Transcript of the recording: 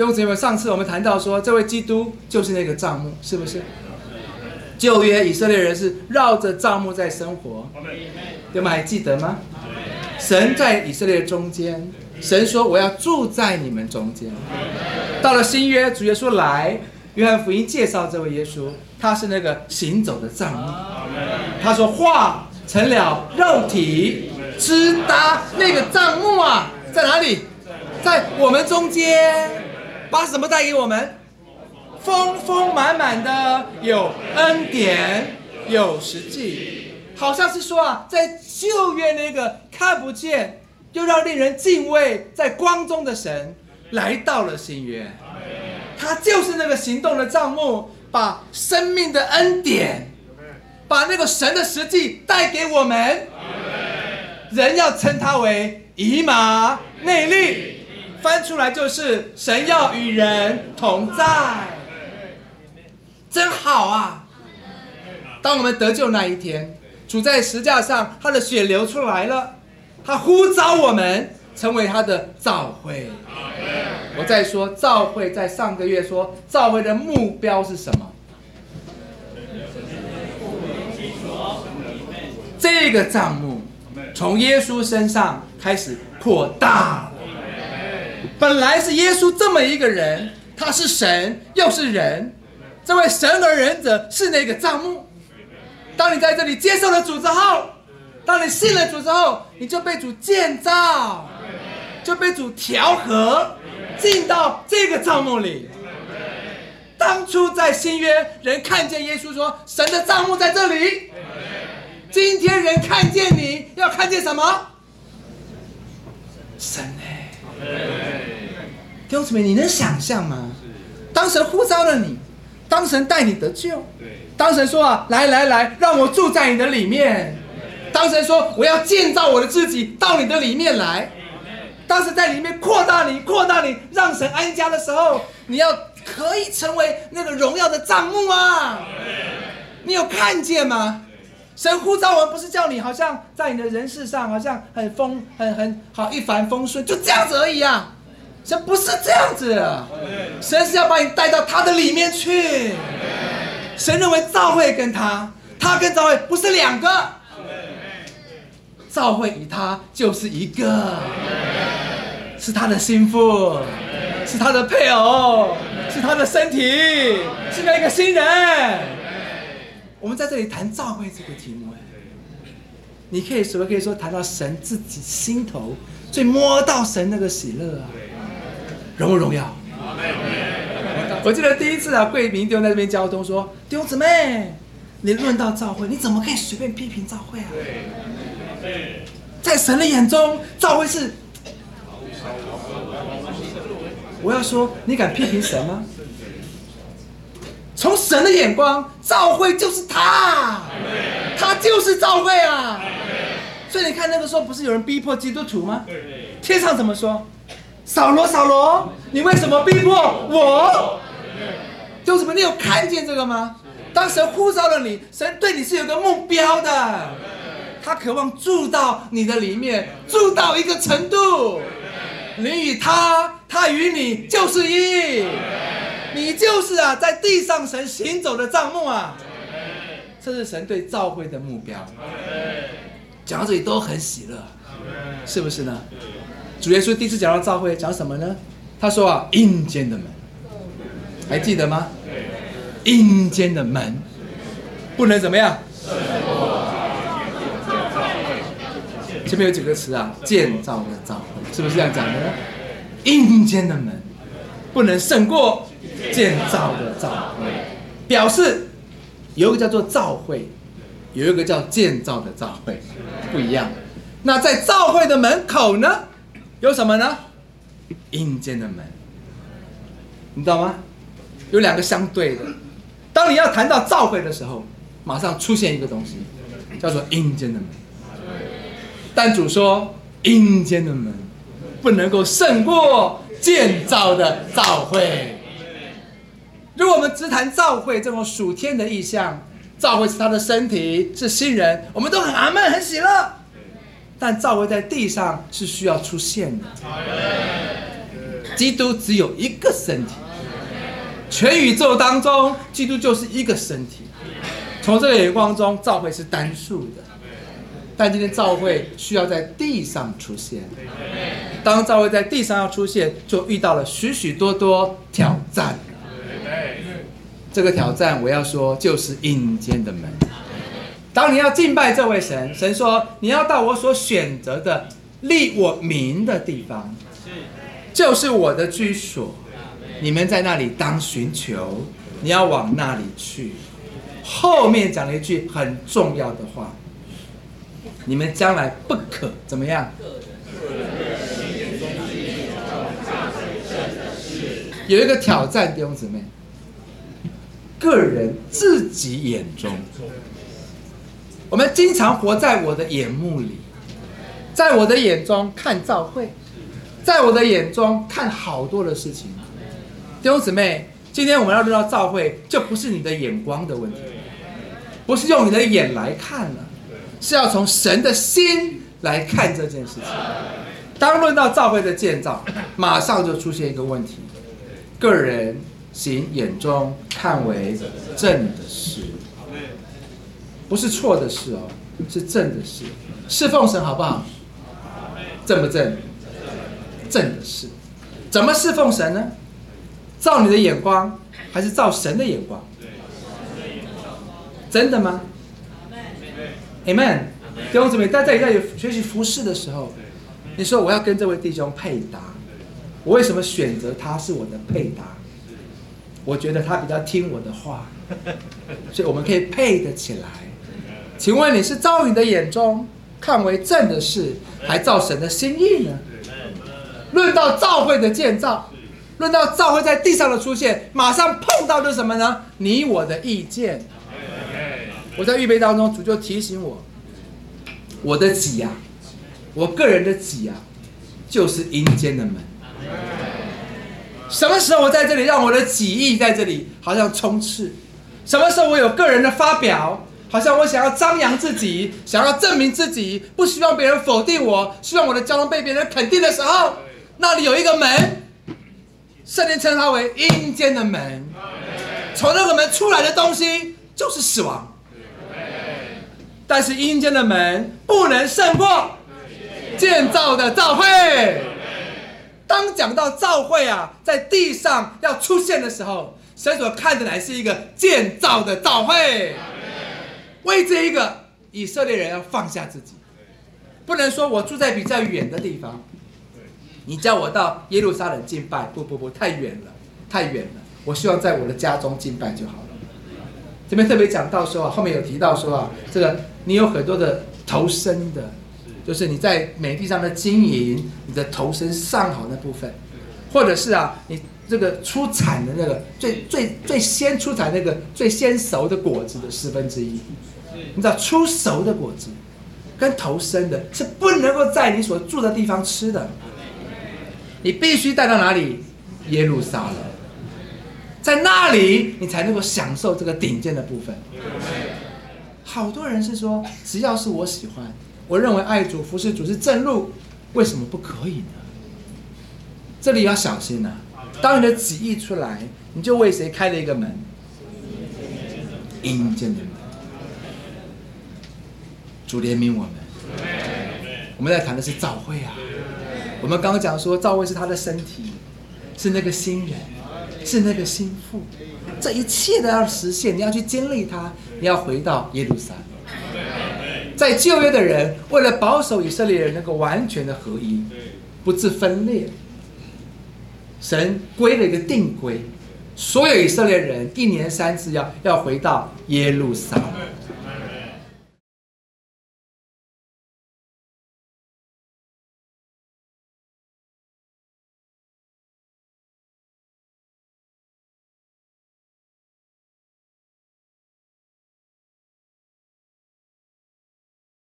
弟兄姊妹们，上次我们谈到说，这位基督就是那个帐幕，是不是？旧约以色列人是绕着帐幕在生活，你们还记得吗？神在以色列中间，神说我要住在你们中间。到了新约，主耶稣来，约翰福音介绍这位耶稣，他是那个行走的帐幕。他说话成了肉体，支搭那个帐幕啊，在哪里？在我们中间，把什么带给我们？丰丰满满的有恩典，有实际，好像是说啊，在旧约那个看不见又让令人敬畏在光中的神，来到了新约，他就是那个行动的帐幕，把生命的恩典，把那个神的实际带给我们，人要称他为以马内利。翻出来就是神要与人同在，真好啊！当我们得救那一天，主在石架上，他的血流出来了，他呼召我们成为他的召会。我再说，召会在上个月说，召会的目标是什么？这个账目从耶稣身上开始扩大了。本来是耶稣这么一个人，他是神又是人，这位神而人者是那个帐幕。当你在这里接受了主之后，当你信了主之后，你就被主建造，就被主调和，进到这个帐幕里。当初在新约，人看见耶稣说：“神的帐幕在这里。”今天人看见你要看见什么？神呢？弟兄姊妹，你能想象吗？当神呼召了你，当神带你得救，当神说啊，来来来，让我住在你的里面。当神说我要建造我的自己到你的里面来，当时在里面扩大你，扩大你，让神安家的时候，你要可以成为那个荣耀的帐幕啊！你有看见吗？神呼召我们不是叫你好像在你的人世上好像很风很很好一帆风顺，就这样子而已啊！神不是这样子，神是要把你带到他的里面去。神认为教会跟他，他跟教会不是两个，教会与他就是一个，是他的心腹，是他的配偶，是他的身体，是那个新人。我们在这里谈教会这个题目，你可以什么可以说谈到神自己心头最摸到神那个喜乐啊？荣不荣耀？我记得第一次啊，贵明弟兄在这边交通说：“弟兄姊妹，你论到教会，你怎么可以随便批评教会啊？在神的眼中，教会是……我要说，你敢批评神吗？从神的眼光，教会就是他，他就是教会啊！所以你看那个时候，不是有人逼迫基督徒吗？天上怎么说？”扫罗，扫罗，你为什么逼迫我？就什么？你有看见这个吗？当神呼召了你，神对你是有个目标的，他渴望住到你的里面，住到一个程度。你与他，他与你就是一，你就是啊，在地上神行走的帐幕啊。这是神对召会的目标。讲到这里都很喜乐，是不是呢？主耶稣第一次讲到教会，讲什么呢？他说啊，阴间的门，还记得吗？阴间的门不能怎么样？前面有几个词啊？建造的教会是不是这样讲的？阴间的门不能胜过建造的教会，表示有一个叫做教会，有一个叫建造的教会，不一样。那在教会的门口呢？有什么呢？阴间的门，你知道吗？有两个相对的。当你要谈到召会的时候，马上出现一个东西，叫做阴间的门。但主说，阴间的门不能够胜过建造的召会。如果我们只谈召会这种属天的意象，召会是他的身体，是新人，我们都很阿闷，很喜乐。但造会在地上是需要出现的，基督只有一个身体，全宇宙当中，基督就是一个身体。从这个眼光中，教会是单数的，但今天教会需要在地上出现。当教会在地上要出现，就遇到了许许多多挑战。这个挑战，我要说，就是阴间的门。当你要敬拜这位神，神说你要到我所选择的立我名的地方，就是我的居所。你们在那里当寻求，你要往那里去。后面讲了一句很重要的话：你们将来不可怎么样？有一个挑战，弟兄姊妹，个人自己眼中。我们经常活在我的眼目里，在我的眼中看照会，在我的眼中看好多的事情。弟兄姊妹，今天我们要论到照会，就不是你的眼光的问题，不是用你的眼来看了，是要从神的心来看这件事情。当论到照会的建造，马上就出现一个问题：个人行眼中看为正的事。不是错的事哦，是正的事。侍奉神好不好？正不正？正的事。怎么侍奉神呢？照你的眼光，还是照神的眼光？真的吗？Amen。弟兄姊妹，大家在学习服饰的时候，你说我要跟这位弟兄配搭，我为什么选择他是我的配搭？我觉得他比较听我的话，所以我们可以配得起来。请问你是照你的眼中看为正的事，还照神的心意呢？论到教会的建造，论到教会在地上的出现，马上碰到的什么呢？你我的意见。我在预备当中，主就提醒我，我的己呀，我个人的己呀，就是阴间的门。什么时候我在这里，让我的己意在这里好像充斥？什么时候我有个人的发表？好像我想要张扬自己，想要证明自己，不希望别人否定我，希望我的交通被别人肯定的时候，那里有一个门，圣经称它为阴间的门。从那个门出来的东西就是死亡。但是阴间的门不能胜过建造的造会。当讲到造会啊，在地上要出现的时候，神所看的乃是一个建造的造会。为这一个以色列人要放下自己，不能说我住在比较远的地方，你叫我到耶路撒冷敬拜，不不不，太远了，太远了。我希望在我的家中敬拜就好了。这边特别讲到说啊，后面有提到说啊，这个你有很多的投身的，就是你在美地上的经营，你的投身上好那部分，或者是啊，你这个出产的那个最最最先出产那个最先熟的果子的十分之一。你知道出熟的果子，跟头生的是不能够在你所住的地方吃的，你必须带到哪里？耶路撒冷，在那里你才能够享受这个顶尖的部分。好多人是说，只要是我喜欢，我认为爱主服侍主是正路，为什么不可以呢？这里要小心呐！当你的旨意出来，你就为谁开了一个门？阴间的门。主怜悯我们，我们在谈的是召会啊。我们刚刚讲说，召会是他的身体，是那个新人，是那个心腹。这一切都要实现，你要去经历它，你要回到耶路撒冷。在旧约的人，为了保守以色列人那个完全的合一，不致分裂，神归了一个定规，所有以色列人一年三次要要回到耶路撒冷。